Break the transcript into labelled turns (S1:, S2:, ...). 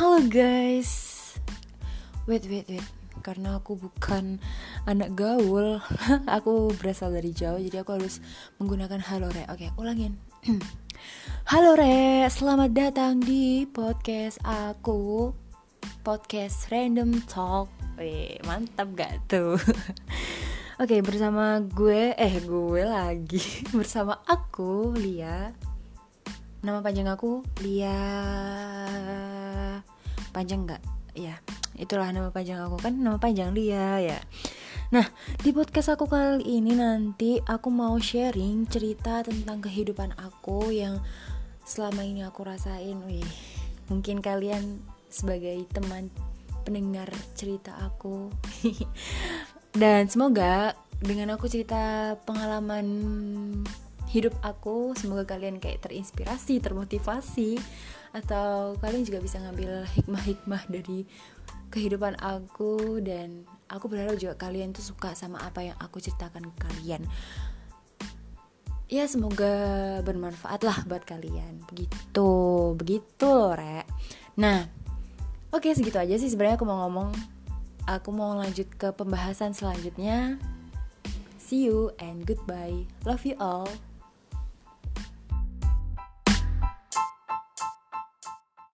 S1: Halo guys. Wait wait wait. Karena aku bukan anak gaul Aku berasal dari jauh Jadi aku harus menggunakan halo re. Oke ulangin. Halo re. Selamat datang di podcast aku. Podcast Random Talk. Wih, Mantap gak tuh? Oke bersama gue Eh gue lagi. Bersama aku Lia. Nama panjang aku Lia panjang nggak? Ya itulah nama panjang aku. Kan nama panjang dia ya. Nah di podcast aku kali ini nanti aku mau sharing cerita tentang kehidupan aku yang selama ini aku rasain. Wih mungkin kalian sebagai teman pendengar cerita aku. Dan semoga dengan aku cerita pengalaman hidup aku. Semoga kalian kayak terinspirasi termotivasi atau kalian juga bisa ngambil hikmah-hikmah dari kehidupan aku. Dan aku berharap juga kalian tuh suka sama apa yang aku ceritakan ke kalian. Ya semoga bermanfaat lah buat kalian. Begitu begitu loh rek. Nah oke segitu aja sih sebenarnya aku mau ngomong. Aku mau lanjut ke pembahasan selanjutnya. See you and goodbye. Love you all